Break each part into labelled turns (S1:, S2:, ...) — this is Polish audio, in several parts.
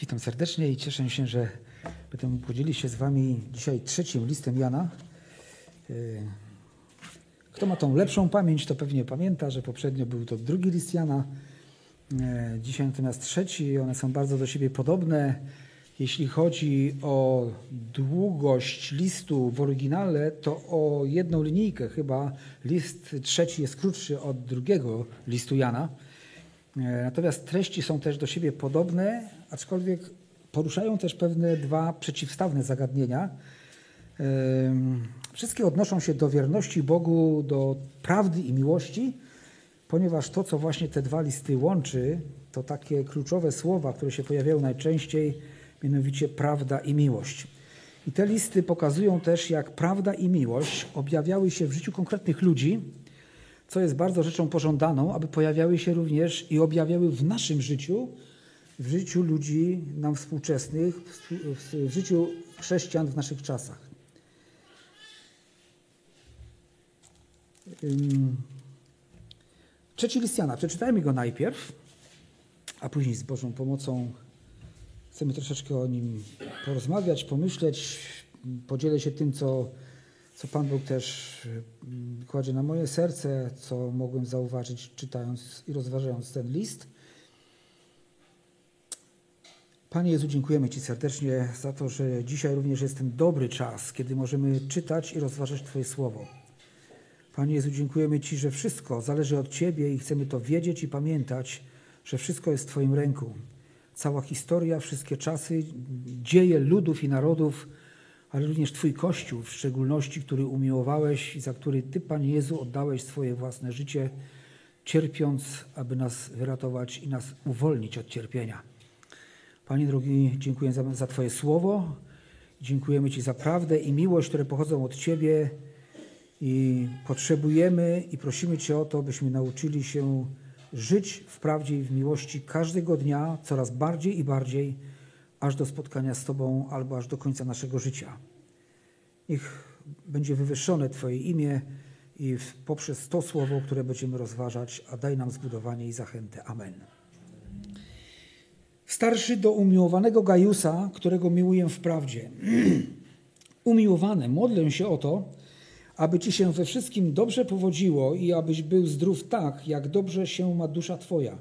S1: Witam serdecznie i cieszę się, że będę podzielić się z Wami dzisiaj trzecim listem Jana. Y, kto ma tą lepszą pamięć, to pewnie pamięta, że poprzednio był to drugi list Jana. Y, dzisiaj natomiast trzeci. One są bardzo do siebie podobne. Jeśli chodzi o długość listu w oryginale, to o jedną linijkę chyba list trzeci jest krótszy od drugiego listu Jana. E, natomiast treści są też do siebie podobne, aczkolwiek poruszają też pewne dwa przeciwstawne zagadnienia. Wszystkie odnoszą się do wierności Bogu, do prawdy i miłości, ponieważ to, co właśnie te dwa listy łączy, to takie kluczowe słowa, które się pojawiają najczęściej, mianowicie prawda i miłość. I te listy pokazują też, jak prawda i miłość objawiały się w życiu konkretnych ludzi, co jest bardzo rzeczą pożądaną, aby pojawiały się również i objawiały w naszym życiu, w życiu ludzi nam współczesnych, w życiu chrześcijan w naszych czasach. Trzeci list Jana. Przeczytajmy go najpierw, a później z Bożą pomocą chcemy troszeczkę o nim porozmawiać, pomyśleć. Podzielę się tym, co co Pan Bóg też kładzie na moje serce, co mogłem zauważyć czytając i rozważając ten list. Panie Jezu, dziękujemy Ci serdecznie za to, że dzisiaj również jest ten dobry czas, kiedy możemy czytać i rozważać Twoje słowo. Panie Jezu, dziękujemy Ci, że wszystko zależy od Ciebie i chcemy to wiedzieć i pamiętać, że wszystko jest w Twoim ręku. Cała historia, wszystkie czasy, dzieje ludów i narodów ale również Twój Kościół, w szczególności, który umiłowałeś i za który Ty, Panie Jezu, oddałeś swoje własne życie, cierpiąc, aby nas wyratować i nas uwolnić od cierpienia. Panie drogi, dziękuję za, za Twoje słowo, dziękujemy Ci za prawdę i miłość, które pochodzą od Ciebie i potrzebujemy i prosimy Cię o to, byśmy nauczyli się żyć w prawdzie i w miłości każdego dnia coraz bardziej i bardziej, aż do spotkania z Tobą albo aż do końca naszego życia. Niech będzie wywyższone Twoje imię i poprzez to słowo, które będziemy rozważać, a daj nam zbudowanie i zachętę. Amen. Starszy do umiłowanego Gajusa, którego miłuję w prawdzie. Umiłowany, modlę się o to, aby Ci się we wszystkim dobrze powodziło i abyś był zdrów tak, jak dobrze się ma dusza Twoja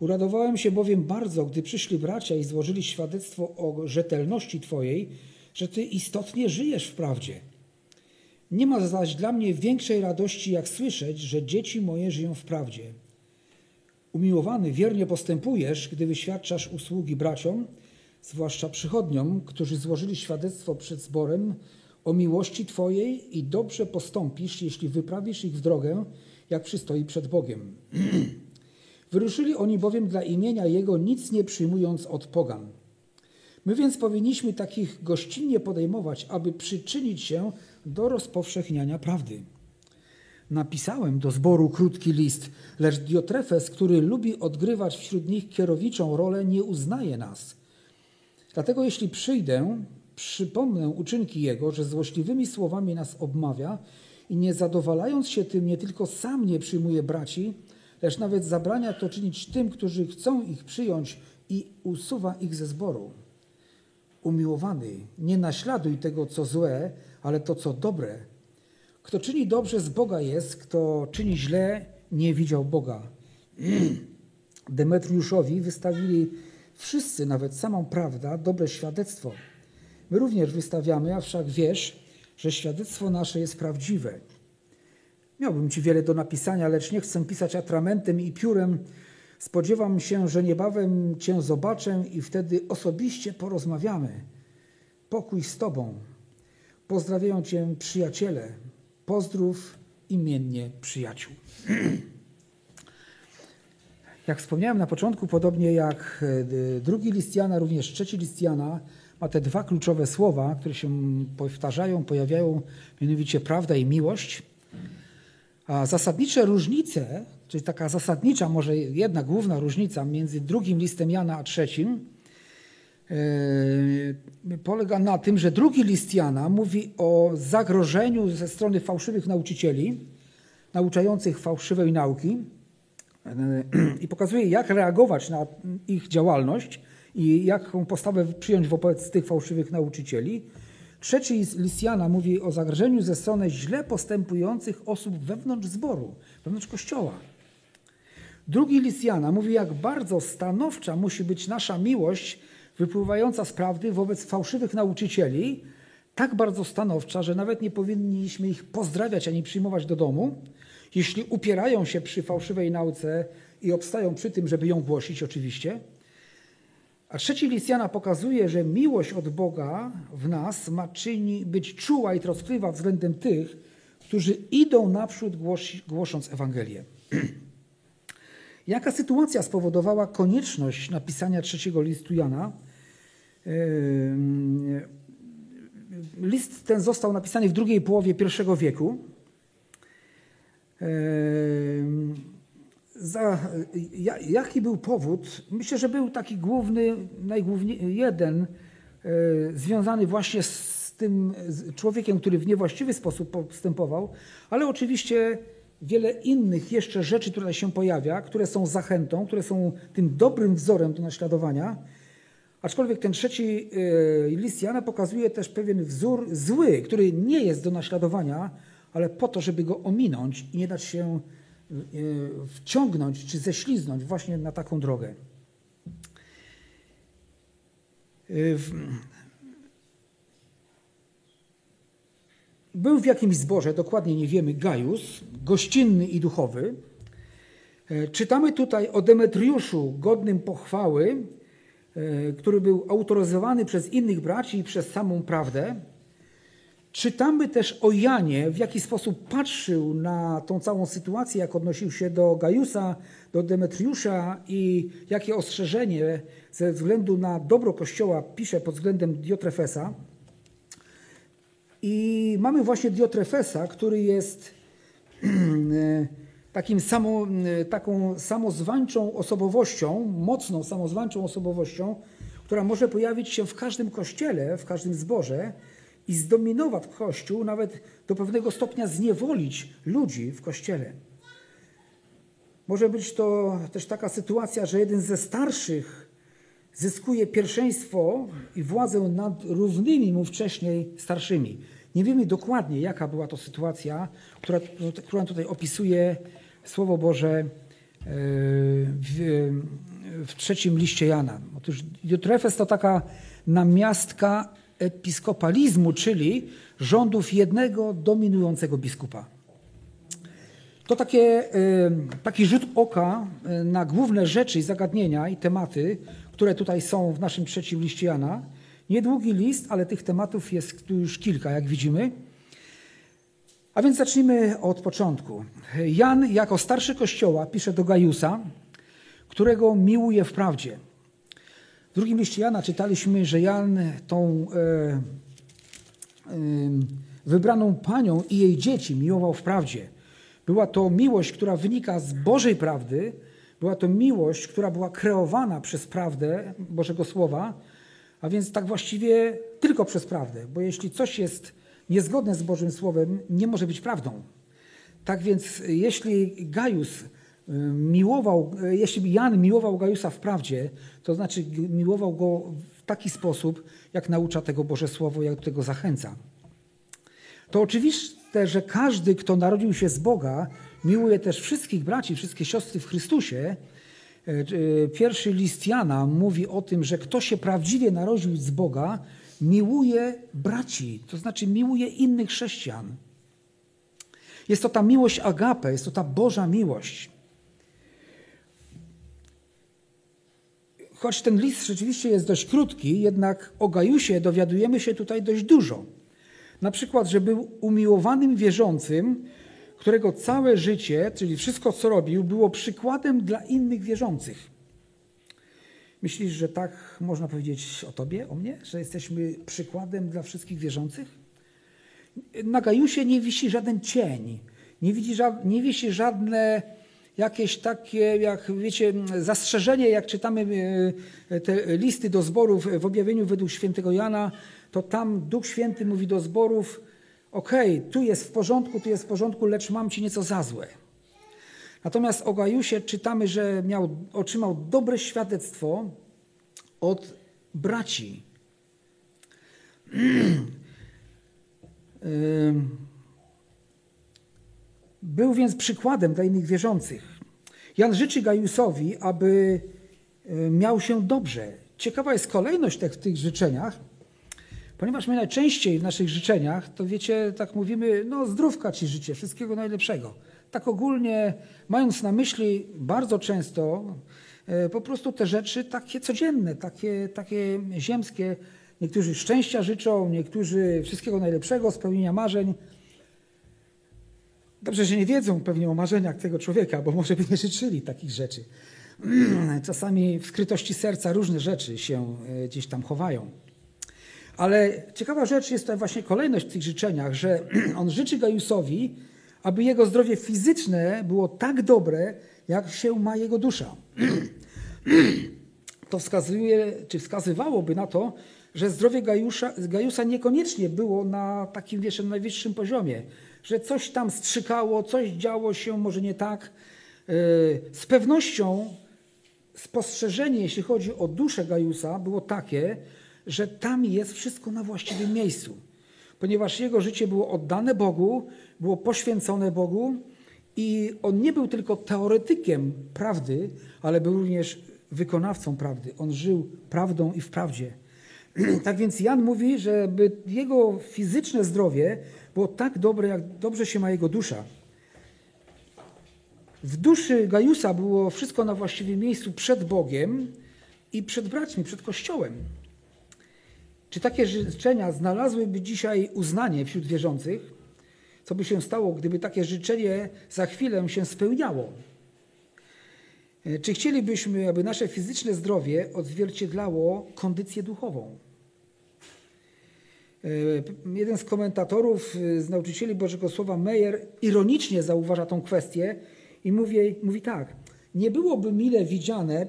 S1: Uradowałem się bowiem bardzo, gdy przyszli bracia i złożyli świadectwo o rzetelności Twojej, że Ty istotnie żyjesz w prawdzie. Nie ma zaś dla mnie większej radości, jak słyszeć, że dzieci moje żyją w prawdzie. Umiłowany, wiernie postępujesz, gdy wyświadczasz usługi braciom, zwłaszcza przychodniom, którzy złożyli świadectwo przed zborem o miłości Twojej i dobrze postąpisz, jeśli wyprawisz ich w drogę, jak przystoi przed Bogiem. Wyruszyli oni bowiem dla imienia Jego, nic nie przyjmując od pogan. My więc powinniśmy takich gościnnie podejmować, aby przyczynić się do rozpowszechniania prawdy. Napisałem do zboru krótki list, lecz Diotrefes, który lubi odgrywać wśród nich kierowniczą rolę, nie uznaje nas. Dlatego jeśli przyjdę, przypomnę uczynki jego, że złośliwymi słowami nas obmawia i nie zadowalając się tym, nie tylko sam nie przyjmuje braci, lecz nawet zabrania to czynić tym, którzy chcą ich przyjąć i usuwa ich ze zboru. Umiłowany, nie naśladuj tego, co złe, ale to, co dobre. Kto czyni dobrze, z Boga jest, kto czyni źle, nie widział Boga. Demetriuszowi wystawili wszyscy, nawet samą prawda, dobre świadectwo. My również wystawiamy, a wszak wiesz, że świadectwo nasze jest prawdziwe. Miałbym Ci wiele do napisania, lecz nie chcę pisać atramentem i piórem. Spodziewam się, że niebawem Cię zobaczę i wtedy osobiście porozmawiamy. Pokój z Tobą. Pozdrawiają Cię przyjaciele. Pozdrów imiennie przyjaciół. Jak wspomniałem na początku, podobnie jak e, drugi list Jana, również trzeci list Jana ma te dwa kluczowe słowa, które się powtarzają, pojawiają, mianowicie prawda i miłość. A zasadnicze różnice, czyli taka zasadnicza, może jedna główna różnica między drugim listem Jana a trzecim, polega na tym, że drugi list Jana mówi o zagrożeniu ze strony fałszywych nauczycieli, nauczających fałszywej nauki yy, i pokazuje, jak reagować na ich działalność i jaką postawę przyjąć wobec tych fałszywych nauczycieli. Trzeci list Jana mówi o zagrożeniu ze strony źle postępujących osób wewnątrz zboru, wewnątrz kościoła. Drugi list Jana mówi, jak bardzo stanowcza musi być nasza miłość wypływająca z prawdy wobec fałszywych nauczycieli, tak bardzo stanowcza, że nawet nie powinniśmy ich pozdrawiać ani przyjmować do domu, jeśli upierają się przy fałszywej nauce i obstają przy tym, żeby ją głosić oczywiście. A trzeci list Jana pokazuje, że miłość od Boga w nas ma czyni być czuła i troskliwa względem tych, którzy idą naprzód głosząc Ewangelię. Jaka sytuacja spowodowała konieczność napisania trzeciego listu Jana? List ten został napisany w drugiej połowie I wieku. Za, jaki był powód? Myślę, że był taki główny, najgłówniej jeden, e, związany właśnie z tym człowiekiem, który w niewłaściwy sposób postępował, ale oczywiście wiele innych jeszcze rzeczy, które się pojawia, które są zachętą, które są tym dobrym wzorem do naśladowania. Aczkolwiek ten trzeci e, list Jana pokazuje też pewien wzór zły, który nie jest do naśladowania, ale po to, żeby go ominąć i nie dać się e, wciągnąć czy ześliznąć właśnie na taką drogę. E, był w jakimś zborze, dokładnie nie wiemy, Gajus, gościnny i duchowy. Czytamy tutaj o Demetriuszu, godnym pochwały, E, który był autoryzowany przez innych braci i przez samą prawdę. Czytamy też o Janie, w jaki sposób patrzył na tą całą sytuację, jak odnosił się do Gajusa, do Demetriusza i jakie ostrzeżenie ze względu na dobro Kościoła pisze pod względem Diotrefesa. I mamy właśnie Diotrefesa, który jest e, takim samo, y, taką samozwańczą osobowością, mocną samozwańczą osobowością, która może pojawić się w każdym kościele, w każdym zborze i zdominować Kościół, nawet do pewnego stopnia zniewolić ludzi w kościele. Może być to też taka sytuacja, że jeden ze starszych zyskuje pierwszeństwo i władzę nad równymi mu wcześniej starszymi. Nie wiemy dokładnie, jaka była to sytuacja, która, którą tutaj opisuje Słowo Boże e, w, w trzecim liście Jana. Otóż Jutrefes to taka namiastka episkopalizmu, czyli rządów jednego dominującego biskupa. To takie, e, taki rzut oka e, na główne rzeczy, zagadnienia i tematy, które tutaj są w naszym trzecim liście Jana. Niedługi list, ale tych tematów jest tu już kilka, jak widzimy. A więc zacznijmy od początku. Jan jako starszy kościoła pisze do Gajusa, którego miłuje w prawdzie. W drugim liście Jana czytaliśmy, że Jan tą e, e, wybraną panią i jej dzieci miłował w prawdzie. Była to miłość, która wynika z Bożej prawdy, była to miłość, która była kreowana przez prawdę Bożego Słowa, a więc tak właściwie tylko przez prawdę, bo jeśli coś jest niezgodne z Bożym Słowem, nie może być prawdą. Tak więc jeśli Gajus y, miłował, y, jeśli Jan miłował Gajusa w prawdzie, to znaczy miłował go w taki sposób, jak naucza tego Boże Słowo, jak do tego zachęca. To oczywiste, że każdy, kto narodził się z Boga, miłuje też wszystkich braci, wszystkie siostry w Chrystusie. Y, pierwszy list Jana mówi o tym, że kto się prawdziwie narodził z Boga, miłuje braci, to znaczy miłuje innych chrześcijan. Jest to ta miłość agape, jest to ta Boża miłość. Choć ten list rzeczywiście jest dość krótki, jednak o Gajusie dowiadujemy się tutaj dość dużo. Na przykład, że był umiłowanym wierzącym, którego całe życie, czyli wszystko co robił, było przykładem dla innych wierzących. Myślisz, że tak można powiedzieć o Tobie, o mnie? Że jesteśmy przykładem dla wszystkich wierzących? Na Gajusie nie wisi żaden cień, nie, widzi, nie wisi żadne jakieś takie, jak wiecie, zastrzeżenie, jak czytamy e, te listy do zborów w objawieniu według świętego Jana, to tam Duch Święty mówi do zborów, okej, okay, tu jest w porządku, tu jest w porządku, lecz mam ci nieco za złe. Natomiast o Gajusie czytamy, że miał, otrzymał dobre świadectwo od braci. Był więc przykładem dla innych wierzących. Jan życzy Gajusowi, aby miał się dobrze. Ciekawa jest kolejność w tych życzeniach, ponieważ my najczęściej w naszych życzeniach, to wiecie, tak mówimy, no zdrówka ci życie, wszystkiego najlepszego. Tak ogólnie, mając na myśli bardzo często e, po prostu te rzeczy takie codzienne, takie, takie ziemskie. Niektórzy szczęścia życzą, niektórzy wszystkiego najlepszego, spełnienia marzeń. Dobrze, że nie wiedzą pewnie o marzeniach tego człowieka, bo może by nie życzyli takich rzeczy. Czasami w skrytości serca różne rzeczy się e, gdzieś tam chowają. Ale ciekawa rzecz jest to właśnie kolejność w tych życzeniach, że on życzy Gajusowi, aby jego zdrowie fizyczne było tak dobre, jak się ma jego dusza. To wskazuje, czy wskazywałoby na to, że zdrowie Gajusza, Gajusa niekoniecznie było na takim wiesz, najwyższym poziomie, że coś tam strzykało, coś działo się może nie tak. E, z pewnością spostrzeżenie, jeśli chodzi o duszę Gajusa, było takie, że tam jest wszystko na właściwym miejscu, ponieważ jego życie było oddane Bogu, było poświęcone Bogu i on nie był tylko teoretykiem prawdy, ale był również wykonawcą prawdy. On żył prawdą i w prawdzie. Tak więc Jan mówi, żeby jego fizyczne zdrowie było tak dobre, jak dobrze się ma jego dusza. W duszy Gajusa było wszystko na właściwym miejscu przed Bogiem i przed braćmi, przed Kościołem. Czy takie życzenia znalazłyby dzisiaj uznanie wśród wierzących? Co by się stało, gdyby takie życzenie za chwilę się spełniało? Czy chcielibyśmy, aby nasze fizyczne zdrowie odzwierciedlało kondycję duchową? Jeden z komentatorów, z nauczycieli Bożego Słowa, Meyer, ironicznie zauważa tą kwestię i mówi, mówi tak. Nie byłoby mile widziane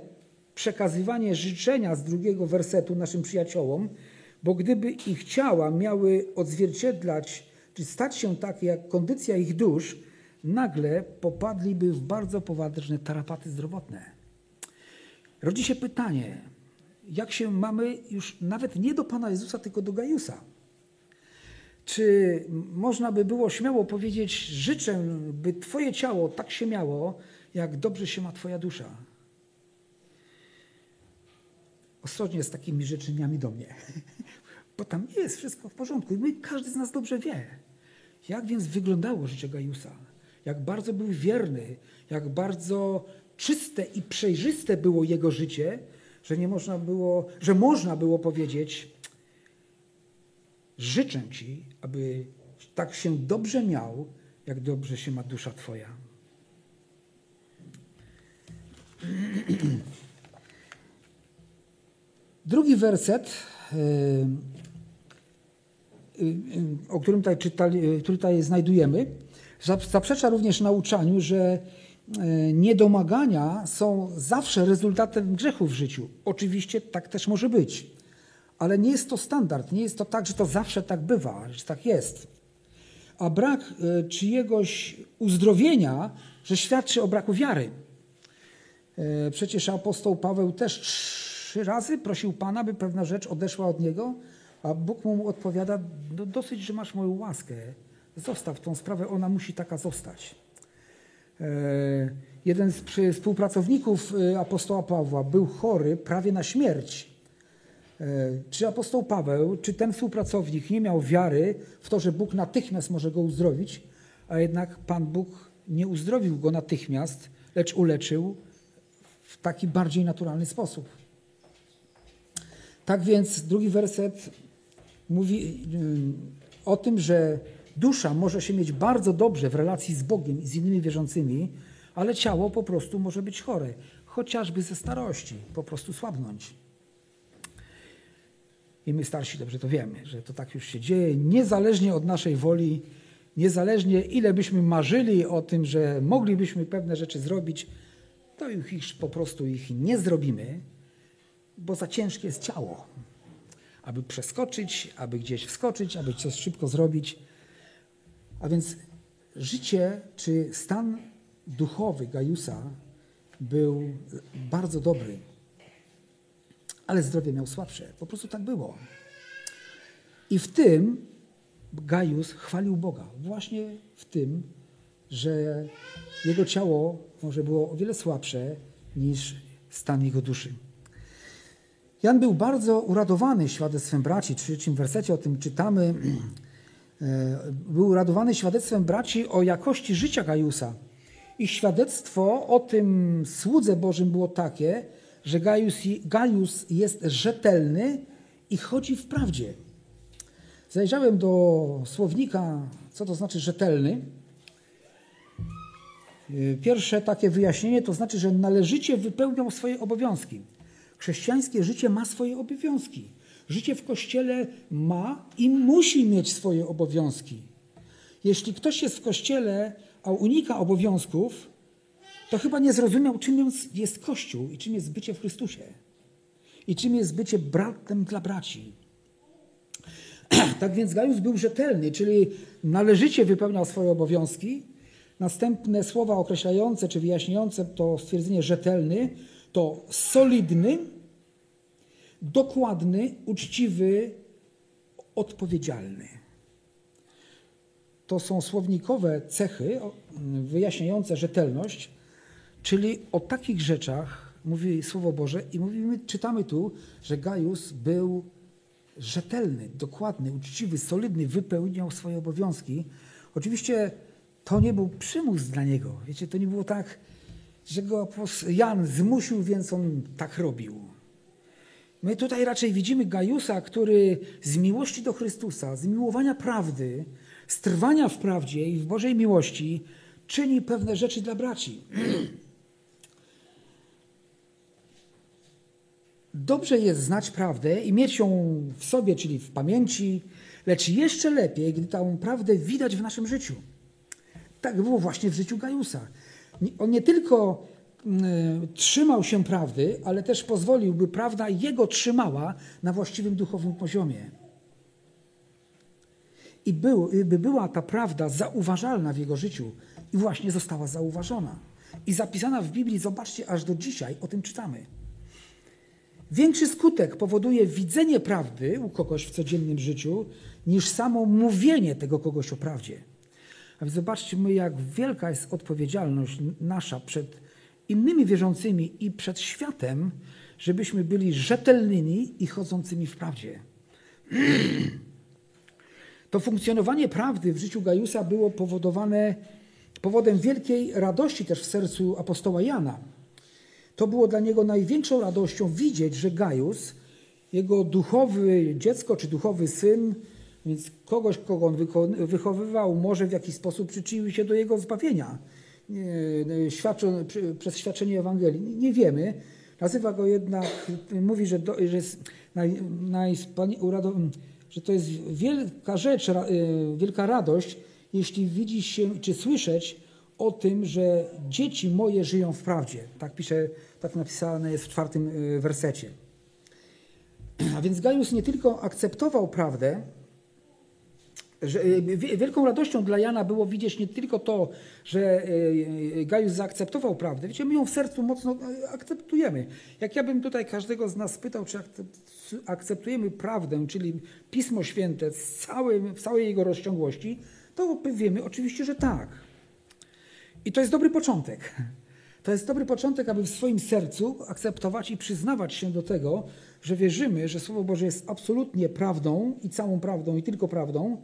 S1: przekazywanie życzenia z drugiego wersetu naszym przyjaciołom, bo gdyby ich ciała miały odzwierciedlać, czy stać się takie jak kondycja ich dusz, nagle popadliby w bardzo poważne tarapaty zdrowotne. Rodzi się pytanie, jak się mamy już nawet nie do Pana Jezusa, tylko do Gajusa. Czy można by było śmiało powiedzieć, życzę, by Twoje ciało tak się miało, jak dobrze się ma Twoja dusza? Ostrożnie z takimi życzeniami do mnie, bo tam jest wszystko w porządku i my, każdy z nas dobrze wie. Jak więc wyglądało życie Gajusa? Jak bardzo był wierny, jak bardzo czyste i przejrzyste było jego życie, że nie można było, że można było powiedzieć, życzę Ci, aby tak się dobrze miał, jak dobrze się ma dusza Twoja. Drugi werset, e, e, o którym tutaj, czytali, który tutaj znajdujemy, zaprzecza również nauczaniu, że niedomagania są zawsze rezultatem grzechu w życiu. Oczywiście tak też może być, ale nie jest to standard, nie jest to tak, że to zawsze tak bywa, że tak jest. A brak czyjegoś uzdrowienia, że świadczy o braku wiary. Przecież apostoł Paweł też trzy razy prosił Pana, by pewna rzecz odeszła od niego, a Bóg mu odpowiada, no dosyć, że masz moją łaskę, zostaw tą sprawę, ona musi taka zostać. E, jeden z współpracowników e, apostoła Pawła był chory prawie na śmierć. E, czy apostoł Paweł, czy ten współpracownik nie miał wiary w to, że Bóg natychmiast może go uzdrowić, a jednak Pan Bóg nie uzdrowił go natychmiast, lecz uleczył w taki bardziej naturalny sposób. Tak więc drugi werset mówi y, o tym, że dusza może się mieć bardzo dobrze w relacji z Bogiem i z innymi wierzącymi, ale ciało po prostu może być chore, chociażby ze starości, po prostu słabnąć. I my starsi dobrze to wiemy, że to tak już się dzieje, niezależnie od naszej woli, niezależnie ile byśmy marzyli o tym, że moglibyśmy pewne rzeczy zrobić, to ich po prostu ich nie zrobimy, bo za ciężkie jest ciało, aby przeskoczyć, aby gdzieś wskoczyć, aby coś szybko zrobić. A więc życie czy stan duchowy Gajusa był bardzo dobry. ale zdrowie miał słabsze. Po prostu tak było. I w tym Gajus chwalił Boga. Właśnie w tym, że jego ciało może było o wiele słabsze niż stan jego duszy. Jan był bardzo uradowany świadectwem braci. W trzecim wersecie o tym czytamy. E, był uradowany świadectwem braci o jakości życia Gajusa. Ich świadectwo o tym słudze Bożym było takie, że Gajus, Gajus jest rzetelny i chodzi w prawdzie. Zajrzałem do słownika, co to znaczy rzetelny. E, pierwsze takie wyjaśnienie to znaczy, że należycie wypełniał swoje obowiązki. Chrześcijańskie życie ma swoje obowiązki. Życie w kościele ma i musi mieć swoje obowiązki. Jeśli ktoś jest w kościele, a unika obowiązków, to chyba nie zrozumiał, czym jest Kościół i czym jest bycie w Chrystusie. I czym jest bycie bratem dla braci. tak więc Gajus był rzetelny, czyli należycie wypełniał swoje obowiązki. Następne słowa określające czy wyjaśniające to stwierdzenie rzetelny to solidny, dokładny, uczciwy, odpowiedzialny. To są słownikowe cechy wyjaśniające rzetelność, czyli o takich rzeczach mówi Słowo Boże i mówimy, czytamy tu, że Gajus był rzetelny, dokładny, uczciwy, solidny, wypełniał swoje obowiązki. Oczywiście to nie był przymus dla niego. Wiecie, to nie było tak, że go Jan zmusił, więc on tak robił. My tutaj raczej widzimy Gajusa, który z miłości do Chrystusa, z miłowania prawdy, z trwania w prawdzie i w Bożej miłości czyni pewne rzeczy dla braci. Dobrze jest znać prawdę i mieć ją w sobie, czyli w pamięci, lecz jeszcze lepiej, gdy tę prawdę widać w naszym życiu. Tak było właśnie w życiu Gajusa. On nie tylko mm, trzymał się prawdy, ale też pozwolił, by prawda jego trzymała na właściwym duchowym poziomie. I był, by była ta prawda zauważalna w jego życiu i właśnie została zauważona. I zapisana w Biblii, zobaczcie, aż do dzisiaj o tym czytamy. Większy skutek powoduje widzenie prawdy u kogoś w codziennym życiu, niż samo mówienie tego kogoś o prawdzie. A więc zobaczcie, my, jak wielka jest odpowiedzialność nasza przed innymi wierzącymi i przed światem, żebyśmy byli rzetelnymi i chodzącymi w prawdzie. To funkcjonowanie prawdy w życiu Gajusa było powodowane powodem wielkiej radości też w sercu apostoła Jana. To było dla niego największą radością widzieć, że Gajus, jego duchowy dziecko czy duchowy syn, więc kogoś, kogo on wychowywał, może w jakiś sposób przyczynił się do jego zbawienia świadczą, przez świadczenie Ewangelii. Nie wiemy. Nazywa go jednak, mówi, że, do, że, jest naj, że to jest wielka rzecz, wielka radość, jeśli widzieć się, czy słyszeć o tym, że dzieci moje żyją w prawdzie. Tak pisze, tak napisane jest w czwartym y, wersecie. A więc Gajus nie tylko akceptował prawdę, że y, wielką radością dla Jana było widzieć nie tylko to, że y, Gajus zaakceptował prawdę. Wiecie, my ją w sercu mocno akceptujemy. Jak ja bym tutaj każdego z nas spytał, czy akceptujemy prawdę, czyli Pismo Święte w, całym, w całej jego rozciągłości, to powiemy oczywiście, że tak. I to jest dobry początek. To jest dobry początek, aby w swoim sercu akceptować i przyznawać się do tego, że wierzymy, że Słowo Boże jest absolutnie prawdą i całą prawdą i tylko prawdą,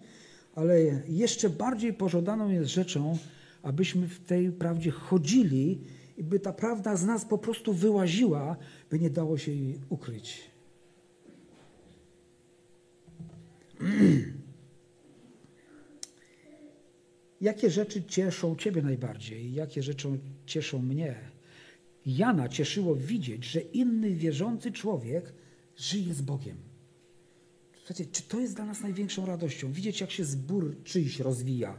S1: ale jeszcze bardziej pożądaną jest rzeczą, abyśmy w tej prawdzie chodzili i by ta prawda z nas po prostu wyłaziła, by nie dało się jej ukryć. Jakie rzeczy cieszą Ciebie najbardziej? Jakie rzeczy cieszą mnie? Jana cieszyło widzieć, że inny wierzący człowiek żyje z Bogiem. Słuchajcie, czy to jest dla nas największą radością? Widzieć, jak się zbór czyjś rozwija.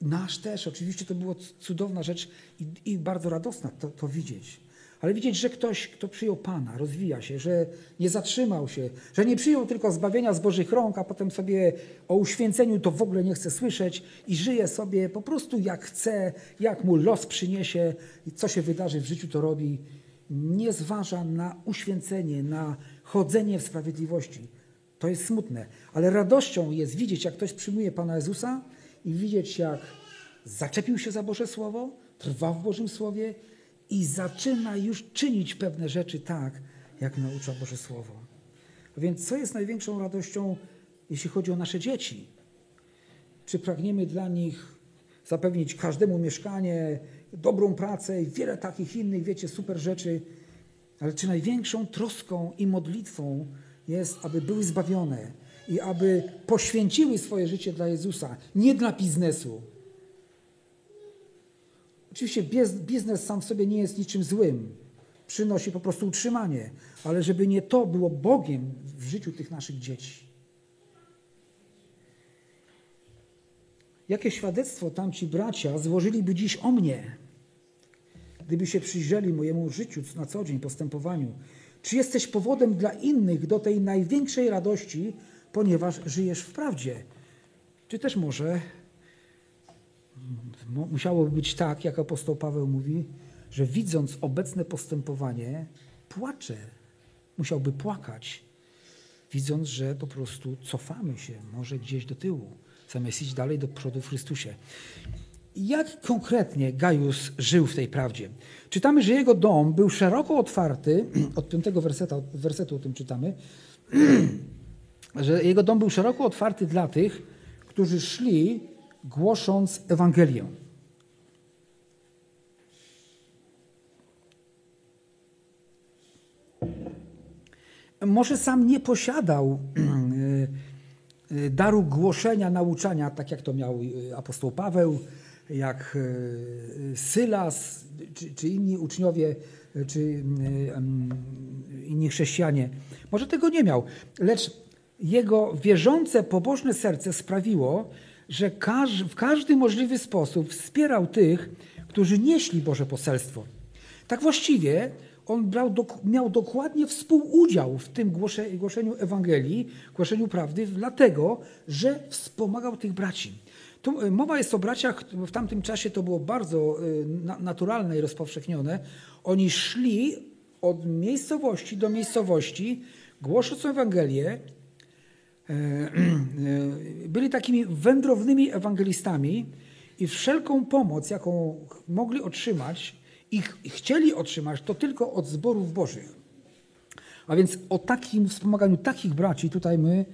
S1: Nasz też, oczywiście to była cudowna rzecz i, i bardzo radosna to, to widzieć. Ale widzieć, że ktoś, kto przyjął Pana, rozwija się, że nie zatrzymał się, że nie przyjął tylko zbawienia z Bożych rąk, a potem sobie o uświęceniu to w ogóle nie chce słyszeć i żyje sobie po prostu jak chce, jak mu los przyniesie i co się wydarzy w życiu, to robi. nie zważa na uświęcenie, na chodzenie w sprawiedliwości. To jest smutne, ale radością jest widzieć, jak ktoś przyjmuje Pana Jezusa i widzieć, jak zaczepił się za Boże Słowo, trwa w Bożym Słowie i zaczyna już czynić pewne rzeczy tak, jak naucza Boże Słowo. Więc co jest największą radością, jeśli chodzi o nasze dzieci? Czy pragniemy dla nich zapewnić każdemu mieszkanie, dobrą pracę i wiele takich innych, wiecie, super rzeczy, ale czy największą troską i modlitwą jest, aby były zbawione i aby poświęciły swoje życie dla Jezusa, nie dla biznesu. Oczywiście biznes sam w sobie nie jest niczym złym. Przynosi po prostu utrzymanie, ale żeby nie to było Bogiem w życiu tych naszych dzieci. Jakie świadectwo tamci bracia złożyliby dziś o mnie, gdyby się przyjrzeli mojemu życiu na co dzień, postępowaniu? Czy jesteś powodem dla innych do tej największej radości, ponieważ żyjesz w prawdzie? Czy też może musiałoby być tak, jak apostoł Paweł mówi, że widząc obecne postępowanie, płacze. Musiałby płakać, widząc, że po prostu cofamy się może gdzieś do tyłu, zamiast iść dalej do przodu w Chrystusie. Jak konkretnie Gajus żył w tej prawdzie? Czytamy, że jego dom był szeroko otwarty, od piątego werseta, wersetu o tym czytamy, że jego dom był szeroko otwarty dla tych, którzy szli głosząc Ewangelię. Może sam nie posiadał e, e, daru głoszenia, nauczania, tak jak to miał e, apostoł Paweł, jak Sylas, czy, czy inni uczniowie, czy inni chrześcijanie. Może tego nie miał, lecz jego wierzące, pobożne serce sprawiło, że w każdy możliwy sposób wspierał tych, którzy nieśli Boże poselstwo. Tak właściwie on brał, miał dokładnie współudział w tym głoszeniu Ewangelii, głoszeniu prawdy, dlatego, że wspomagał tych braci. Tu e, mowa jest o braciach, w tamtym czasie to było bardzo e, naturalne i rozpowszechnione. Oni szli od miejscowości do miejscowości, głosząc Ewangelię, e, byli takimi wędrownymi ewangelistami i wszelką pomoc, jaką mogli otrzymać, i chcieli otrzymać to tylko od zborów bożych. A więc o takim wspomaganiu takich braci tutaj my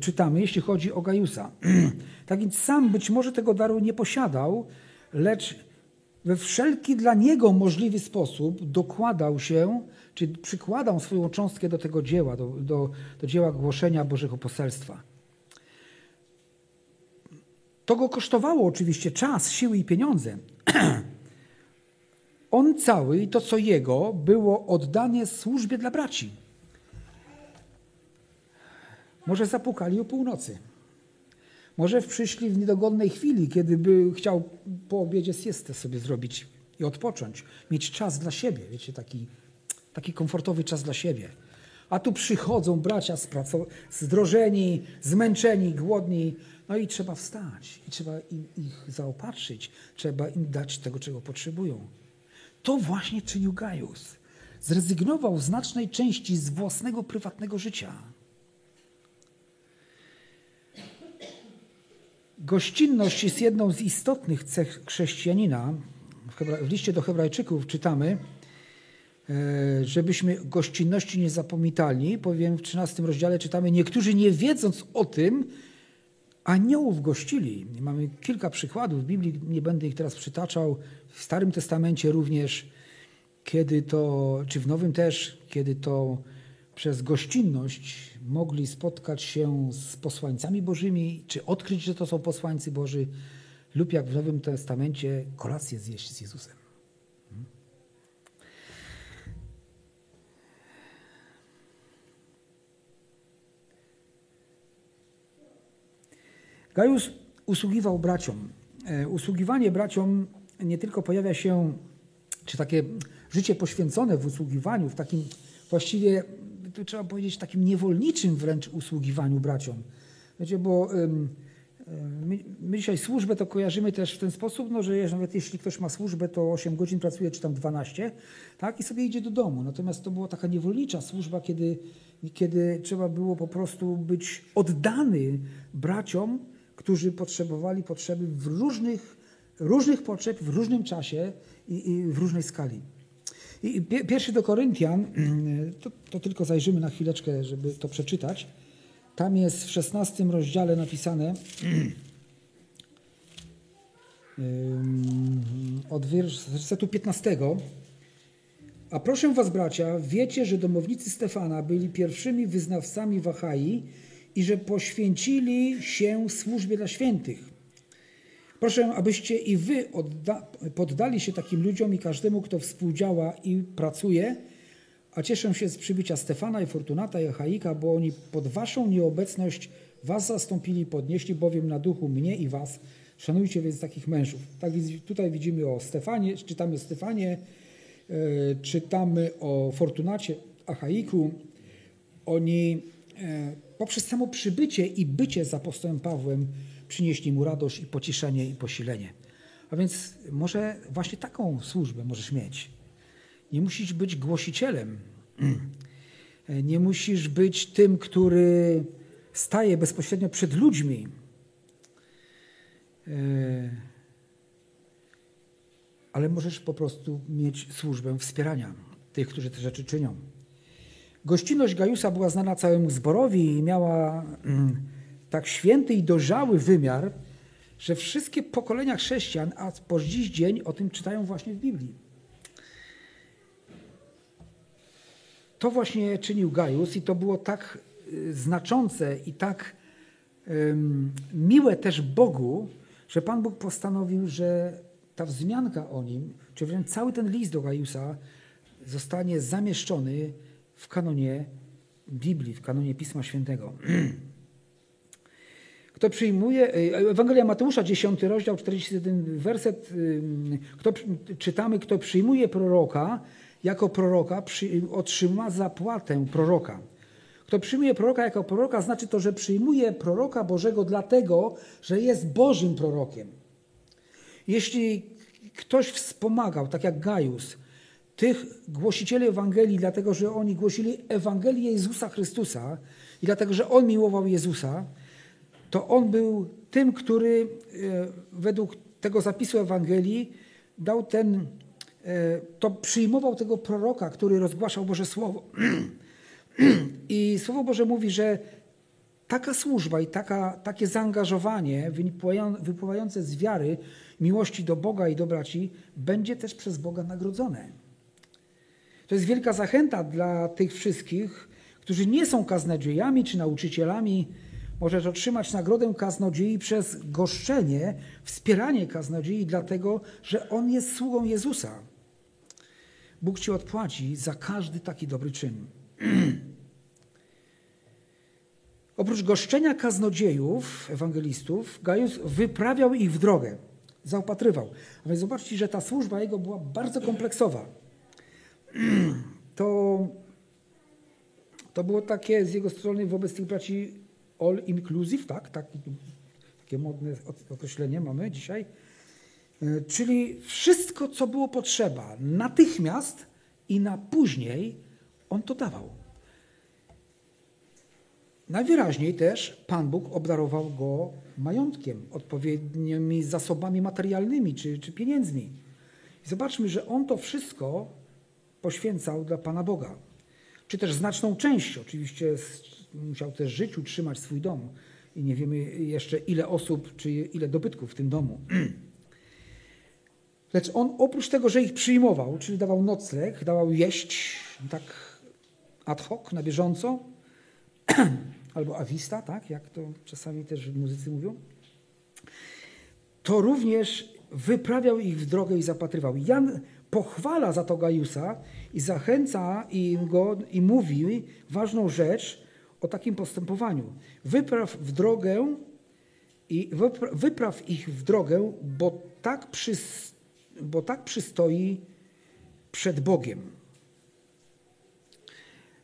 S1: czytamy, jeśli chodzi o Gajusa. tak więc sam być może tego daru nie posiadał, lecz we wszelki dla niego możliwy sposób dokładał się, czy przykładał swoją cząstkę do tego dzieła, do, do, do dzieła głoszenia Bożego poselstwa. To go kosztowało oczywiście czas, siły i pieniądze. On cały i to, co jego, było oddanie służbie dla braci. Może zapukali o północy. Może przyszli w niedogodnej chwili, kiedy by chciał po obiedzie siestę sobie zrobić i odpocząć, mieć czas dla siebie, wiecie, taki, taki komfortowy czas dla siebie. A tu przychodzą bracia zdrożeni, zmęczeni, głodni, no i trzeba wstać, i trzeba im, ich zaopatrzyć, trzeba im dać tego, czego potrzebują. To właśnie czynił Gajus. Zrezygnował znacznej części z własnego prywatnego życia. Gościnność jest jedną z istotnych cech chrześcijanina. W liście do Hebrajczyków czytamy, e, żebyśmy gościnności nie zapomitali. Powiem w 13 rozdziale czytamy, niektórzy nie wiedząc o tym, aniołów gościli. Mamy kilka przykładów w Biblii, nie będę ich teraz przytaczał. W Starym Testamencie również, kiedy to, czy w Nowym też, kiedy to przez gościnność mogli spotkać się z posłańcami bożymi, czy odkryć, że to są posłańcy Boży, lub jak w Nowym Testamencie kolację zjeść z Jezusem. Gajus usługiwał braciom. E, usługiwanie braciom nie tylko pojawia się, czy takie życie poświęcone w usługiwaniu, w takim właściwie, tu trzeba powiedzieć, takim niewolniczym wręcz usługiwaniu braciom. Wiecie, bo My, my, dzisiaj służbę to kojarzymy też w ten sposób, no, że nawet jeśli ktoś ma służbę, to 8 godzin pracuje, czy tam 12, tak, i sobie idzie do domu. Natomiast to była taka niewolnicza służba, kiedy, kiedy trzeba było po prostu być oddany braciom, którzy potrzebowali potrzeby w różnych, różnych potrzeb w różnym czasie i, i w różnej skali. I pierwszy do Koryntian, to, to tylko zajrzymy na chwileczkę, żeby to przeczytać. Tam jest w szesnastym rozdziale napisane od wersetu 15. A proszę was, bracia, wiecie, że domownicy Stefana byli pierwszymi wyznawcami Wachai i że poświęcili się służbie dla świętych. Proszę, abyście i wy poddali się takim ludziom i każdemu, kto współdziała i pracuje, a cieszę się z przybycia Stefana i Fortunata i Chaika, bo oni pod waszą nieobecność was zastąpili, podnieśli bowiem na duchu mnie i was. Szanujcie więc takich mężów. Tak tutaj widzimy o Stefanie, czytamy o Stefanie, e, czytamy o Fortunacie, Achaiku. Oni e, poprzez samo przybycie i bycie z apostołem Pawłem przynieśli mu radość i pocieszenie i posilenie. A więc może właśnie taką służbę możesz mieć. Nie musisz być głosicielem. Nie musisz być tym, który staje bezpośrednio przed ludźmi. E, ale możesz po prostu mieć służbę wspierania tych, którzy te rzeczy czynią. Gościnność Gajusa była znana całemu zborowi i miała mm, tak święty i dojrzały wymiar, że wszystkie pokolenia chrześcijan, a po dziś dzień o tym czytają właśnie w Biblii. To właśnie czynił Gajus i to było tak y, znaczące i tak miłe też Bogu, że Pan Bóg postanowił, że ta wzmianka o nim, czy wręcz cały ten list do Gajusa zostanie zamieszczony w kanonie Biblii, w kanonie Pisma Świętego. Kto przyjmuje, y, Ewangelia Mateusza, 10 rozdział, 41 werset, kto, czytamy, kto przyjmuje proroka, jako proroka otrzyma zapłatę proroka. Kto przyjmuje proroka jako proroka, znaczy to, że przyjmuje proroka Bożego dlatego, że jest Bożym prorokiem. Jeśli ktoś wspomagał, tak jak Gajus, tych głosicieli Ewangelii, dlatego że oni głosili Ewangelię Jezusa Chrystusa i dlatego, że on miłował Jezusa, to on był tym, który e, według tego zapisu Ewangelii dał ten E, to przyjmował tego proroka, który rozgłaszał Boże Słowo. I Słowo Boże mówi, że taka służba i taka, takie zaangażowanie wypływające z wiary, miłości do Boga i do braci będzie też przez Boga nagrodzone. To jest wielka zachęta dla tych wszystkich, którzy nie są kaznodziejami czy nauczycielami. Możesz otrzymać nagrodę kaznodziei przez goszczenie, wspieranie kaznodziei, dlatego że on jest sługą Jezusa. Bóg ci odpłaci za każdy taki dobry czyn. Oprócz goszczenia kaznodziejów, ewangelistów, Gajus wyprawiał ich w drogę, zaopatrywał. A więc zobaczcie, że ta służba jego była bardzo kompleksowa. To, to było takie z jego strony wobec tych braci all inclusive, tak? Taki, takie modne określenie mamy dzisiaj E, czyli wszystko, co było potrzeba natychmiast i na później, on to dawał. Najwyraźniej też Pan Bóg obdarował go majątkiem, odpowiednimi zasobami materialnymi czy, czy pieniędzmi. I zobaczmy, że on to wszystko poświęcał dla Pana Boga. Czy też znaczną część, oczywiście musiał też żyć, utrzymać swój dom. I nie wiemy jeszcze ile osób, czy ile dobytków w tym domu. Lecz on oprócz tego, że ich przyjmował, czyli dawał nocleg, dawał jeść tak ad hoc, na bieżąco, albo awista, tak, jak to czasami też muzycy mówią, to również wyprawiał ich w drogę i zapatrywał. Jan pochwala za to Gajusa i zachęca im go i mówi ważną rzecz o takim postępowaniu. Wypraw w drogę i wypraw ich w drogę, bo tak przystąpi bo tak przystoi przed Bogiem.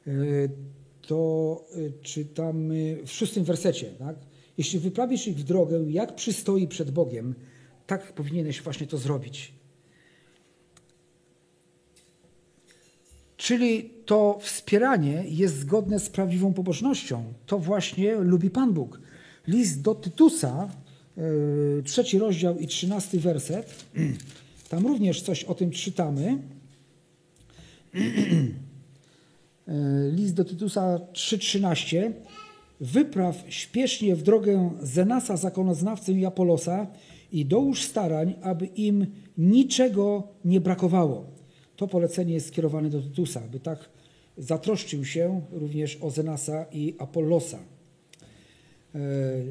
S1: E, to e, czytamy w szóstym wersecie. Tak? Jeśli wyprawisz ich w drogę, jak przystoi przed Bogiem, tak powinieneś właśnie to zrobić. Czyli to wspieranie jest zgodne z prawdziwą pobożnością. To właśnie lubi Pan Bóg. List do Tytusa, e, trzeci rozdział i trzynasty werset. Tam również coś o tym czytamy. E, list do Tytusa 3:13. Wypraw śpiesznie w drogę Zenasa zakonoznawcę i Apolosa i dołóż starań, aby im niczego nie brakowało. To polecenie jest skierowane do Tytusa, by tak zatroszczył się również o Zenasa i Apollosa. E,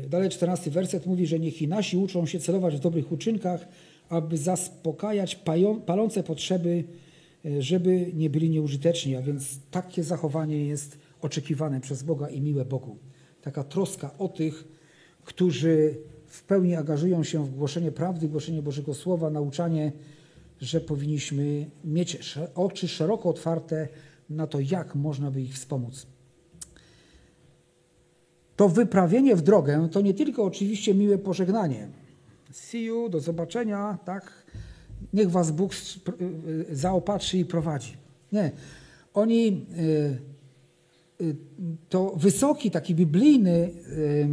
S1: dalej czternasty werset mówi, że niech i nasi uczą się celować w dobrych uczynkach, aby zaspokajać palące potrzeby, e, żeby nie byli nieużyteczni. A więc takie zachowanie jest oczekiwane przez Boga i miłe Bogu. Taka troska o tych, którzy w pełni angażują się w głoszenie prawdy, głoszenie Bożego Słowa, nauczanie, że powinniśmy mieć oczy szeroko otwarte na to, jak można by ich wspomóc. To wyprawienie w drogę to nie tylko oczywiście miłe pożegnanie. See you, do zobaczenia, tak? Niech was Bóg zaopatrzy i prowadzi. Nie. Oni, y, y, to wysoki, taki biblijny y,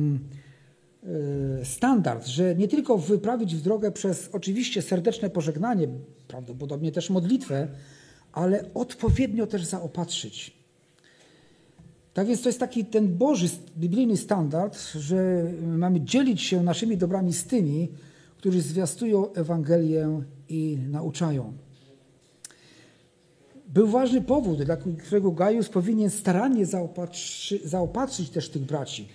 S1: standard, że nie tylko wyprawić w drogę przez oczywiście serdeczne pożegnanie, prawdopodobnie też modlitwę, ale odpowiednio też zaopatrzyć. Tak więc to jest taki ten Boży, biblijny standard, że mamy dzielić się naszymi dobrami z tymi, którzy zwiastują Ewangelię i nauczają. Był ważny powód, dla którego Gajus powinien starannie zaopatrzy, zaopatrzyć też tych braci,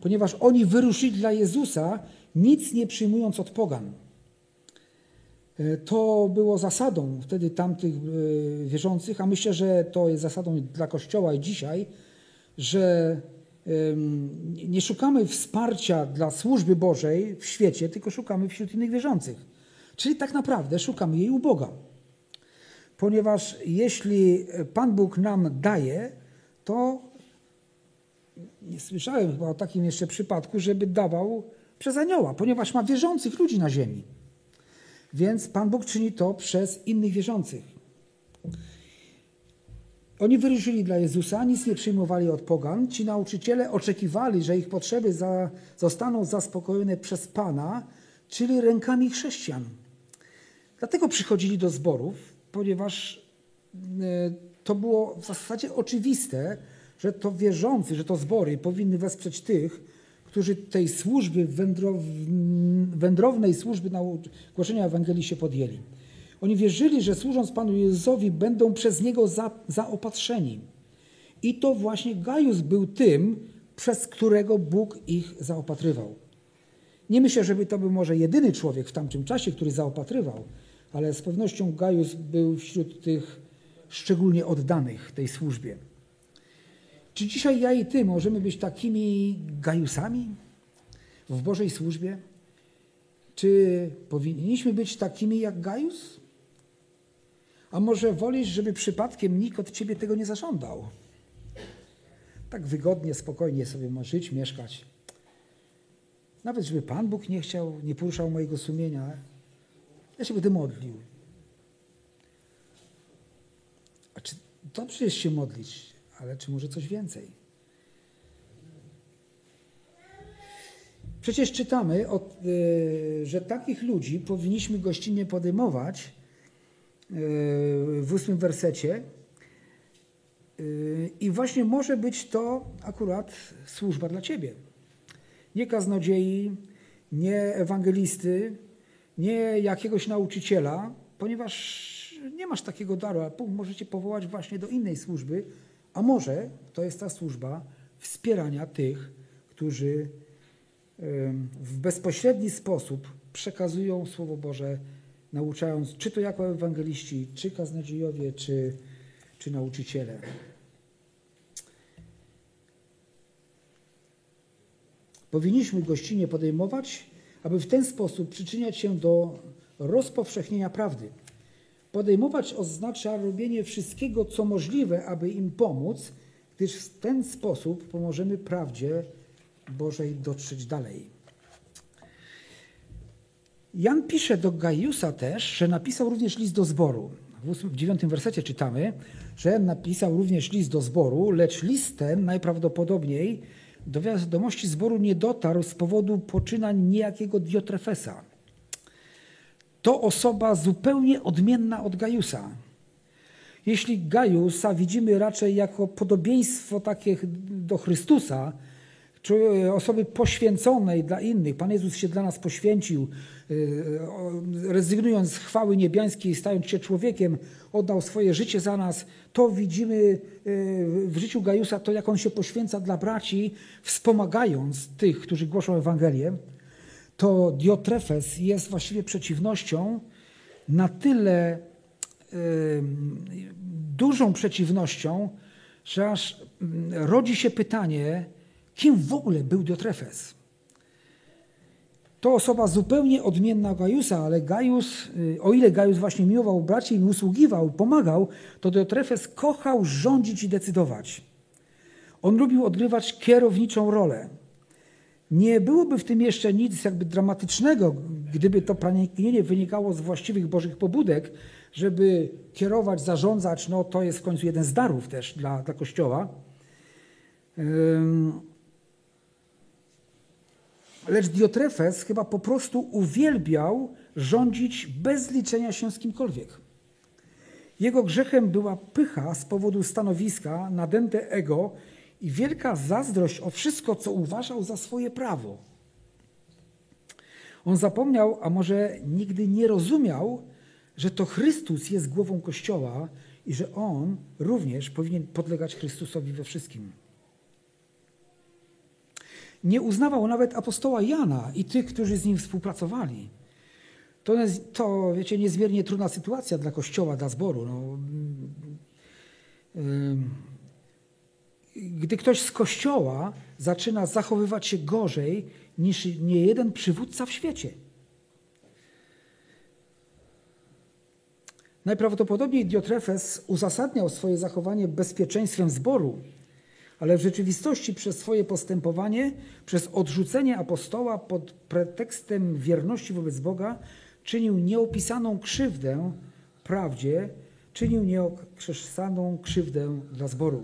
S1: ponieważ oni wyruszyli dla Jezusa, nic nie przyjmując od pogan. E, to było zasadą wtedy tamtych e, wierzących, a myślę, że to jest zasadą dla Kościoła i dzisiaj, że nie szukamy wsparcia dla służby Bożej w świecie, tylko szukamy wśród innych wierzących. Czyli tak naprawdę szukamy jej u Boga. Ponieważ jeśli Pan Bóg nam daje, to nie słyszałem chyba o takim jeszcze przypadku, żeby dawał przez anioła, ponieważ ma wierzących ludzi na ziemi. Więc Pan Bóg czyni to przez innych wierzących. Oni wyruszyli dla Jezusa, nic nie przyjmowali od pogan. Ci nauczyciele oczekiwali, że ich potrzeby za, zostaną zaspokojone przez Pana, czyli rękami chrześcijan. Dlatego przychodzili do zborów, ponieważ e, to było w zasadzie oczywiste, że to wierzący, że to zbory powinny wesprzeć tych, którzy tej służby, wędrownej służby głoszenia Ewangelii się podjęli. Oni wierzyli, że służąc Panu Jezusowi będą przez Niego za, zaopatrzeni. I to właśnie Gajus był tym, przez którego Bóg ich zaopatrywał. Nie myślę, żeby to był może jedyny człowiek w tamtym czasie, który zaopatrywał, ale z pewnością Gajus był wśród tych szczególnie oddanych tej służbie. Czy dzisiaj ja i ty możemy być takimi Gajusami w Bożej służbie? Czy powinniśmy być takimi jak Gajus? A może wolisz, żeby przypadkiem nikt od ciebie tego nie zażądał? Tak wygodnie, spokojnie sobie możesz żyć, mieszkać. Nawet żeby Pan Bóg nie chciał, nie poruszał mojego sumienia, ja się będę modlił. A czy dobrze jest się modlić, ale czy może coś więcej? Przecież czytamy, y, że takich ludzi powinniśmy gościnnie podejmować, w ósmym wersecie. I właśnie może być to akurat służba dla ciebie. Nie kaznodziei, nie ewangelisty, nie jakiegoś nauczyciela, ponieważ nie masz takiego daru, a możecie powołać właśnie do innej służby, a może to jest ta służba wspierania tych, którzy w bezpośredni sposób przekazują Słowo Boże nauczając, czy to jako ewangeliści, czy kaznodziejowie, czy, czy nauczyciele. Powinniśmy gościnnie podejmować, aby w ten sposób przyczyniać się do rozpowszechnienia prawdy. Podejmować oznacza robienie wszystkiego, co możliwe, aby im pomóc, gdyż w ten sposób pomożemy prawdzie Bożej dotrzeć dalej. Jan pisze do Gajusa też, że napisał również list do zboru. W dziewiątym wersecie czytamy, że napisał również list do zboru, lecz list ten najprawdopodobniej do wiadomości zboru nie dotarł z powodu poczynań niejakiego Diotrefesa. To osoba zupełnie odmienna od Gajusa. Jeśli Gajusa widzimy raczej jako podobieństwo takie do Chrystusa, osoby poświęconej dla innych. Pan Jezus się dla nas poświęcił, y, rezygnując z chwały niebiańskiej, stając się człowiekiem, oddał swoje życie za nas. To widzimy y, w życiu Gajusa, to jak on się poświęca dla braci, wspomagając tych, którzy głoszą Ewangelię. To Diotrefes jest właściwie przeciwnością na tyle y, dużą przeciwnością, że aż mm, rodzi się pytanie, Kim w ogóle był Diotrefes? To osoba zupełnie odmienna Gajusa, ale Gajus, y, o ile Gajus właśnie miłował braci i usługiwał, pomagał, to Diotrefes kochał rządzić i decydować. On lubił odgrywać kierowniczą rolę. Nie byłoby w tym jeszcze nic jakby dramatycznego, gdyby to pragnienie wynikało z właściwych bożych pobudek, żeby kierować, zarządzać, no to jest w końcu jeden z darów też dla, dla Kościoła. Lecz Diotrefes chyba po prostu uwielbiał rządzić bez liczenia się z kimkolwiek. Jego grzechem była pycha z powodu stanowiska, nadęte ego i wielka zazdrość o wszystko, co uważał za swoje prawo. On zapomniał, a może nigdy nie rozumiał, że to Chrystus jest głową Kościoła i że on również powinien podlegać Chrystusowi we wszystkim. Nie uznawał nawet apostoła Jana i tych, którzy z nim współpracowali. To, to wiecie, niezmiernie trudna sytuacja dla Kościoła, dla zboru. No, gdy ktoś z Kościoła zaczyna zachowywać się gorzej niż nie jeden przywódca w świecie. Najprawdopodobniej Diotrefes uzasadniał swoje zachowanie bezpieczeństwem zboru, ale w rzeczywistości przez swoje postępowanie, przez odrzucenie apostoła pod pretekstem wierności wobec Boga, czynił nieopisaną krzywdę prawdzie, czynił nieopisaną krzywdę dla zboru.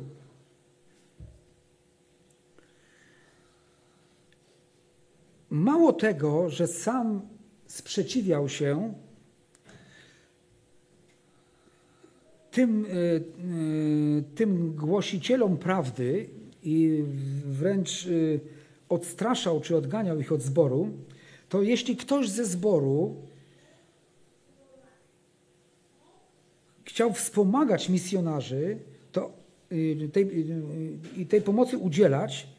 S1: Mało tego, że sam sprzeciwiał się tym, e, e, tym głosicielom prawdy i wręcz e, odstraszał czy odganiał ich od zboru, to jeśli ktoś ze zboru chciał wspomagać misjonarzy to, tej, i tej pomocy udzielać,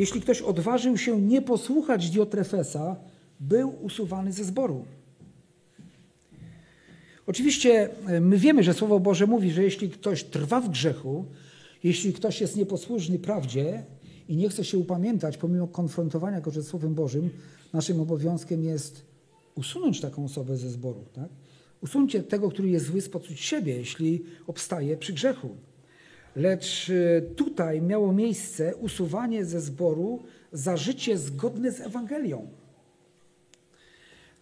S1: jeśli ktoś odważył się nie posłuchać Diotrefesa, był usuwany ze zboru. Oczywiście e, my wiemy, że Słowo Boże mówi, że jeśli ktoś trwa w grzechu, jeśli ktoś jest nieposłuszny prawdzie i nie chce się upamiętać pomimo konfrontowania go ze Słowem Bożym, naszym obowiązkiem jest usunąć taką osobę ze zboru. Tak? Usuncie tego, który jest zły spośród siebie, jeśli obstaje przy grzechu. Lecz e, tutaj miało miejsce usuwanie ze zboru za życie zgodne z Ewangelią.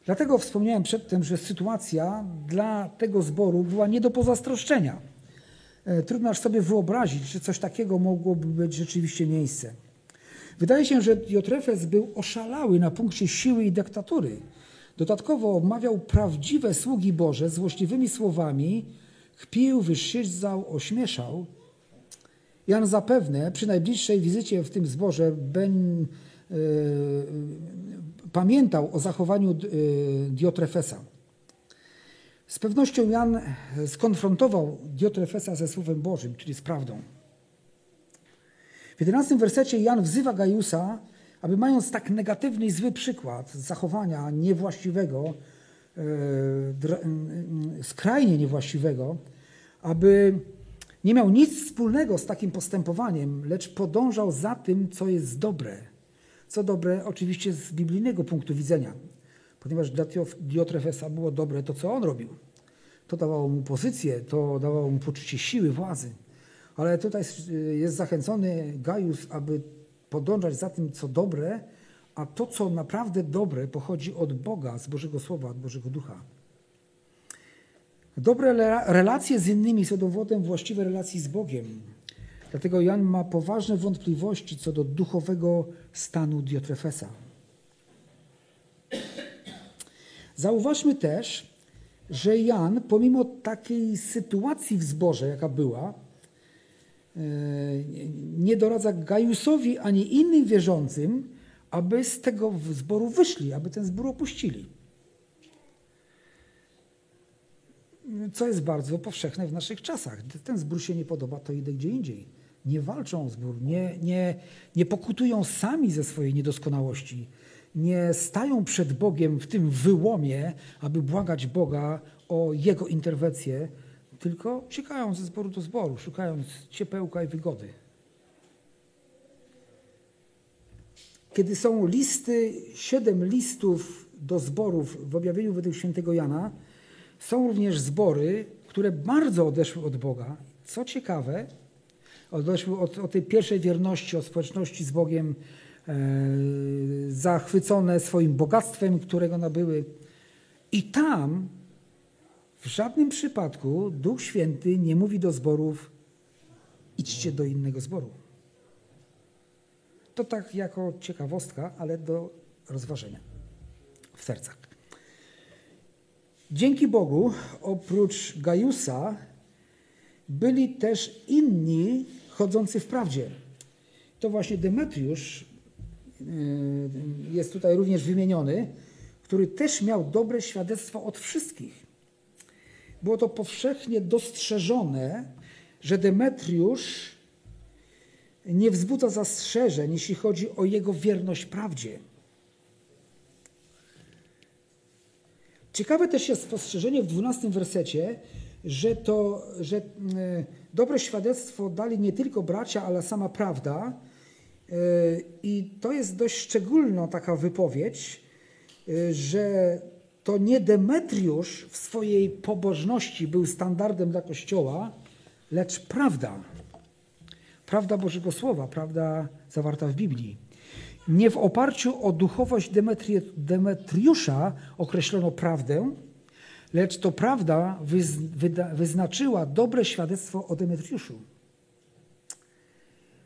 S1: Dlatego wspomniałem przedtem, że sytuacja dla tego zboru była nie do pozastroszczenia. E, trudno aż sobie wyobrazić, że coś takiego mogłoby być rzeczywiście miejsce. Wydaje się, że Diotrefes był oszalały na punkcie siły i dyktatury. Dodatkowo omawiał prawdziwe sługi Boże złośliwymi słowami, kpił, wyszydzał, ośmieszał. Jan zapewne przy najbliższej wizycie w tym zborze ben, yy, pamiętał o zachowaniu y, Diotrefesa. Z pewnością Jan skonfrontował Diotrefesa ze Słowem Bożym, czyli z prawdą. W 11 wersecie Jan wzywa Gajusa, aby mając tak negatywny i zły przykład zachowania niewłaściwego, y, y, skrajnie niewłaściwego, aby nie miał nic wspólnego z takim postępowaniem, lecz podążał za tym, co jest dobre – co dobre oczywiście z biblijnego punktu widzenia, ponieważ dla Diotrefesa było dobre to, co on robił. To dawało mu pozycję, to dawało mu poczucie siły, władzy. Ale tutaj jest zachęcony Gajus, aby podążać za tym, co dobre, a to, co naprawdę dobre, pochodzi od Boga, z Bożego Słowa, od Bożego Ducha. Dobre relacje z innymi są dowodem właściwej relacji z Bogiem. Dlatego Jan ma poważne wątpliwości co do duchowego stanu Diotrefesa. Zauważmy też, że Jan, pomimo takiej sytuacji w zborze, jaka była, e, nie doradza Gajusowi ani innym wierzącym, aby z tego zboru wyszli, aby ten zbór opuścili. Co jest bardzo powszechne w naszych czasach. Ten zbór się nie podoba, to idę gdzie indziej. Nie walczą o zbór, nie, nie, nie pokutują sami ze swojej niedoskonałości. Nie stają przed Bogiem w tym wyłomie, aby błagać Boga o Jego interwencję, tylko uciekają ze zboru do zboru, szukając ciepełka i wygody. Kiedy są listy, siedem listów do zborów w objawieniu według świętego Jana, są również zbory, które bardzo odeszły od Boga. Co ciekawe, odeszły od, od tej pierwszej wierności, od społeczności z Bogiem, e, zachwycone swoim bogactwem, którego nabyły. I tam w żadnym przypadku Duch Święty nie mówi do zborów, idźcie do innego zboru. To tak jako ciekawostka, ale do rozważenia w sercach. Dzięki Bogu, oprócz Gajusa, byli też inni chodzący w prawdzie. To właśnie Demetriusz yy, jest tutaj również wymieniony, który też miał dobre świadectwo od wszystkich. Było to powszechnie dostrzeżone, że Demetriusz nie wzbudza zastrzeżeń, jeśli chodzi o jego wierność prawdzie. Ciekawe też jest spostrzeżenie w 12 wersecie, że to, że e, dobre świadectwo dali nie tylko bracia, ale sama prawda. E, I to jest dość szczególna taka wypowiedź, e, że to nie Demetriusz w swojej pobożności był standardem dla Kościoła, lecz prawda. Prawda Bożego Słowa, prawda zawarta w Biblii. Nie w oparciu o duchowość Demetri Demetriusza określono prawdę, lecz to prawda wyznaczyła dobre świadectwo o Demetriuszu.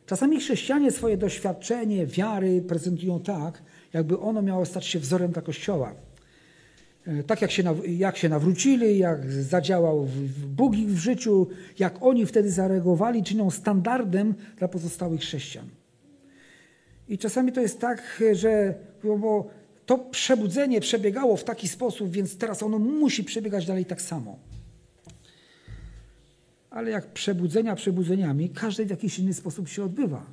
S1: Czasami chrześcijanie swoje doświadczenie wiary prezentują tak, jakby ono miało stać się wzorem dla Kościoła. E, tak jak się, jak się nawrócili, jak zadziałał Bóg ich w życiu, jak oni wtedy zareagowali, czynią standardem dla pozostałych chrześcijan. I czasami to jest tak, że bo to przebudzenie przebiegało w taki sposób, więc teraz ono musi przebiegać dalej tak samo. Ale jak przebudzenia przebudzeniami, każdy w jakiś inny sposób się odbywa.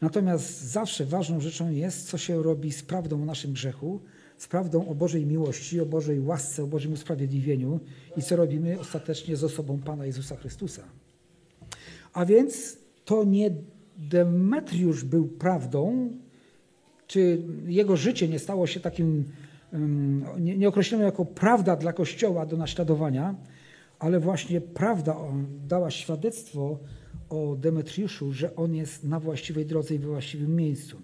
S1: Natomiast zawsze ważną rzeczą jest, co się robi z prawdą o naszym grzechu, z prawdą o Bożej miłości, o Bożej łasce, o Bożym usprawiedliwieniu i co robimy ostatecznie z osobą Pana Jezusa Chrystusa. A więc to nie Demetriusz był prawdą, czy jego życie nie stało się takim, nie, nie jako prawda dla Kościoła do naśladowania, ale właśnie prawda dała świadectwo o Demetriuszu, że on jest na właściwej drodze i we właściwym miejscu.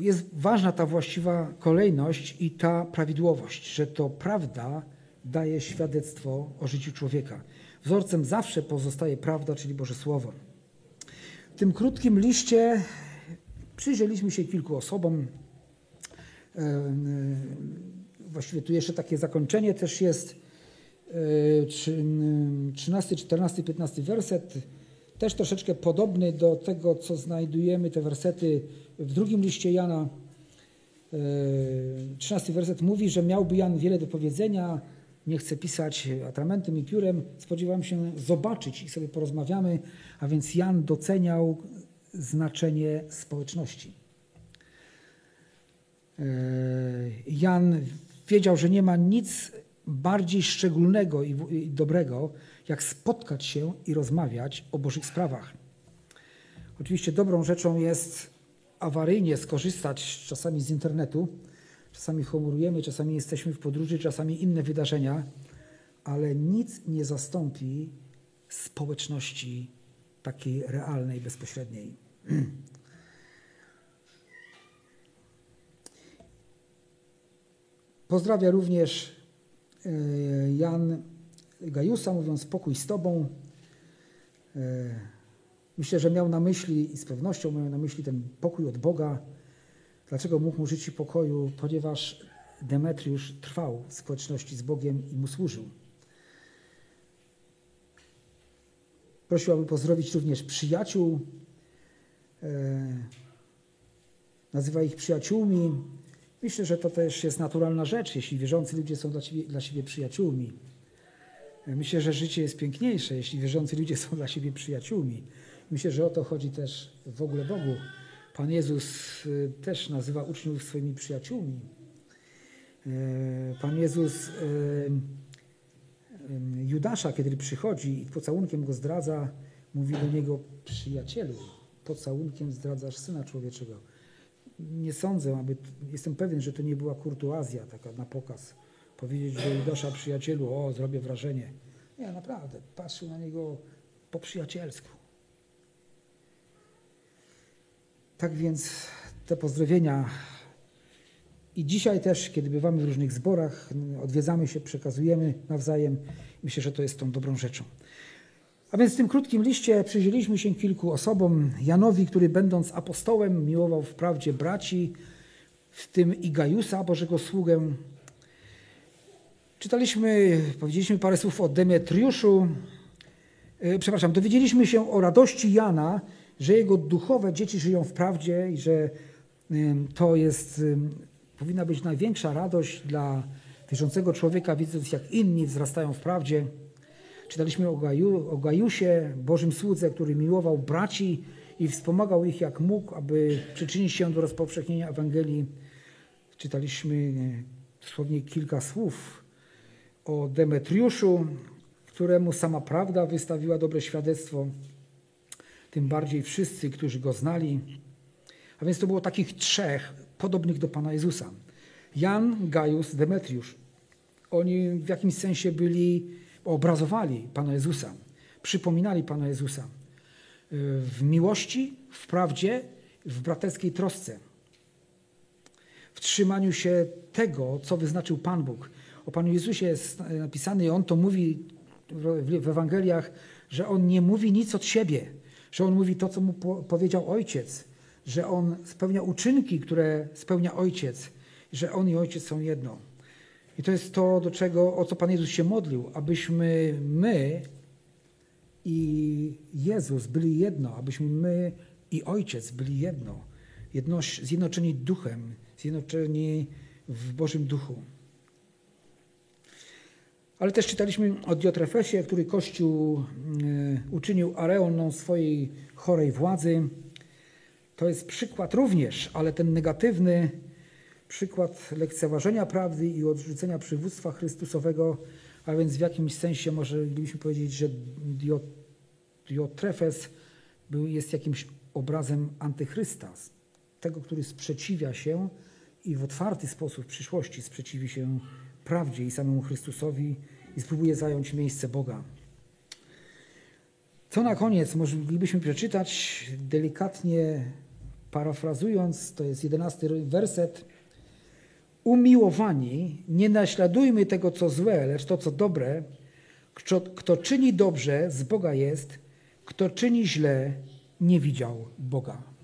S1: Jest ważna ta właściwa kolejność i ta prawidłowość, że to prawda daje świadectwo o życiu człowieka. Wzorcem zawsze pozostaje prawda, czyli Boże Słowo. W tym krótkim liście przyjrzeliśmy się kilku osobom. Właściwie tu jeszcze takie zakończenie też jest. 13, 14, 15 werset, też troszeczkę podobny do tego, co znajdujemy, te wersety w drugim liście Jana. 13 e, werset mówi, że miałby Jan wiele do powiedzenia, nie chcę pisać atramentem i piórem, spodziewam się zobaczyć i sobie porozmawiamy, a więc Jan doceniał znaczenie społeczności. E, Jan wiedział, że nie ma nic bardziej szczególnego i dobrego, jak spotkać się i rozmawiać o Bożych sprawach. Oczywiście dobrą rzeczą jest awaryjnie skorzystać czasami z internetu, Czasami chmurujemy, czasami jesteśmy w podróży, czasami inne wydarzenia, ale nic nie zastąpi społeczności takiej realnej, bezpośredniej. Pozdrawia również e, Jan Gajusa, mówiąc spokój z Tobą. E, myślę, że miał na myśli i z pewnością miał na myśli ten pokój od Boga. Dlaczego mógł mu żyć w pokoju? Ponieważ Demetriusz trwał w społeczności z Bogiem i mu służył. Prosił, aby pozdrowić również przyjaciół. E, nazywa ich przyjaciółmi. Myślę, że to też jest naturalna rzecz, jeśli wierzący ludzie są dla, siebie, dla siebie przyjaciółmi. Myślę, że życie jest piękniejsze, jeśli wierzący ludzie są dla siebie przyjaciółmi. Myślę, że o to chodzi też w ogóle Bogu. Pan Jezus y, też nazywa uczniów swoimi przyjaciółmi. Y, Pan Jezus y, Judasza, kiedy przychodzi i pocałunkiem go zdradza, mówi do niego przyjacielu, pocałunkiem zdradzasz Syna Człowieczego. Nie sądzę, aby, jestem pewien, że to nie była kurtuazja taka na pokaz powiedzieć do Judasza przyjacielu, o, zrobię wrażenie. Nie, naprawdę, patrzył na niego po przyjacielsku. Tak więc te pozdrowienia i dzisiaj też, kiedy bywamy w różnych zborach, odwiedzamy się, przekazujemy nawzajem. Myślę, że to jest tą dobrą rzeczą. A więc w tym krótkim liście przyjrzeliśmy się kilku osobom. Janowi, który będąc apostołem miłował wprawdzie braci, w tym i Gajusa, Bożego sługę, Czytaliśmy, powiedzieliśmy parę słów o Demetriuszu. E, przepraszam, dowiedzieliśmy się o radości Jana, że jego duchowe dzieci żyją w prawdzie i że to jest, powinna być największa radość dla wierzącego człowieka, widząc jak inni wzrastają w prawdzie. Czytaliśmy o, Gaju, o Gajusie, Bożym słudze, który miłował braci i wspomagał ich jak mógł, aby przyczynić się do rozpowszechnienia Ewangelii. Czytaliśmy dosłownie kilka słów o Demetriuszu, któremu sama prawda wystawiła dobre świadectwo, tym bardziej wszyscy, którzy go znali. A więc to było takich trzech podobnych do Pana Jezusa. Jan, Gajus, Demetriusz. Oni w jakimś sensie byli, obrazowali Pana Jezusa, przypominali Pana Jezusa w miłości, w prawdzie, w braterskiej trosce, w trzymaniu się tego, co wyznaczył Pan Bóg, o Panu Jezusie jest napisane i On to mówi w Ewangeliach, że On nie mówi nic od siebie, że On mówi to, co Mu powiedział Ojciec, że On spełnia uczynki, które spełnia Ojciec, że On i Ojciec są jedno. I to jest to, do czego, o co Pan Jezus się modlił, abyśmy my i Jezus byli jedno, abyśmy my i Ojciec byli jedno, jedno zjednoczeni duchem, zjednoczeni w Bożym Duchu. Ale też czytaliśmy o Diotrefesie, który Kościół e, uczynił areoną swojej chorej władzy. To jest przykład również, ale ten negatywny przykład lekceważenia prawdy i odrzucenia przywództwa Chrystusowego, a więc w jakimś sensie moglibyśmy powiedzieć, że Diotrefes jest jakimś obrazem antychrysta, tego, który sprzeciwia się i w otwarty sposób w przyszłości sprzeciwi się prawdzie i samemu Chrystusowi i spróbuje zająć miejsce Boga. Co na koniec moglibyśmy przeczytać, delikatnie parafrazując, to jest jedenasty werset. Umiłowani, nie naśladujmy tego, co złe, lecz to, co dobre. Kto, kto czyni dobrze, z Boga jest, kto czyni źle, nie widział Boga.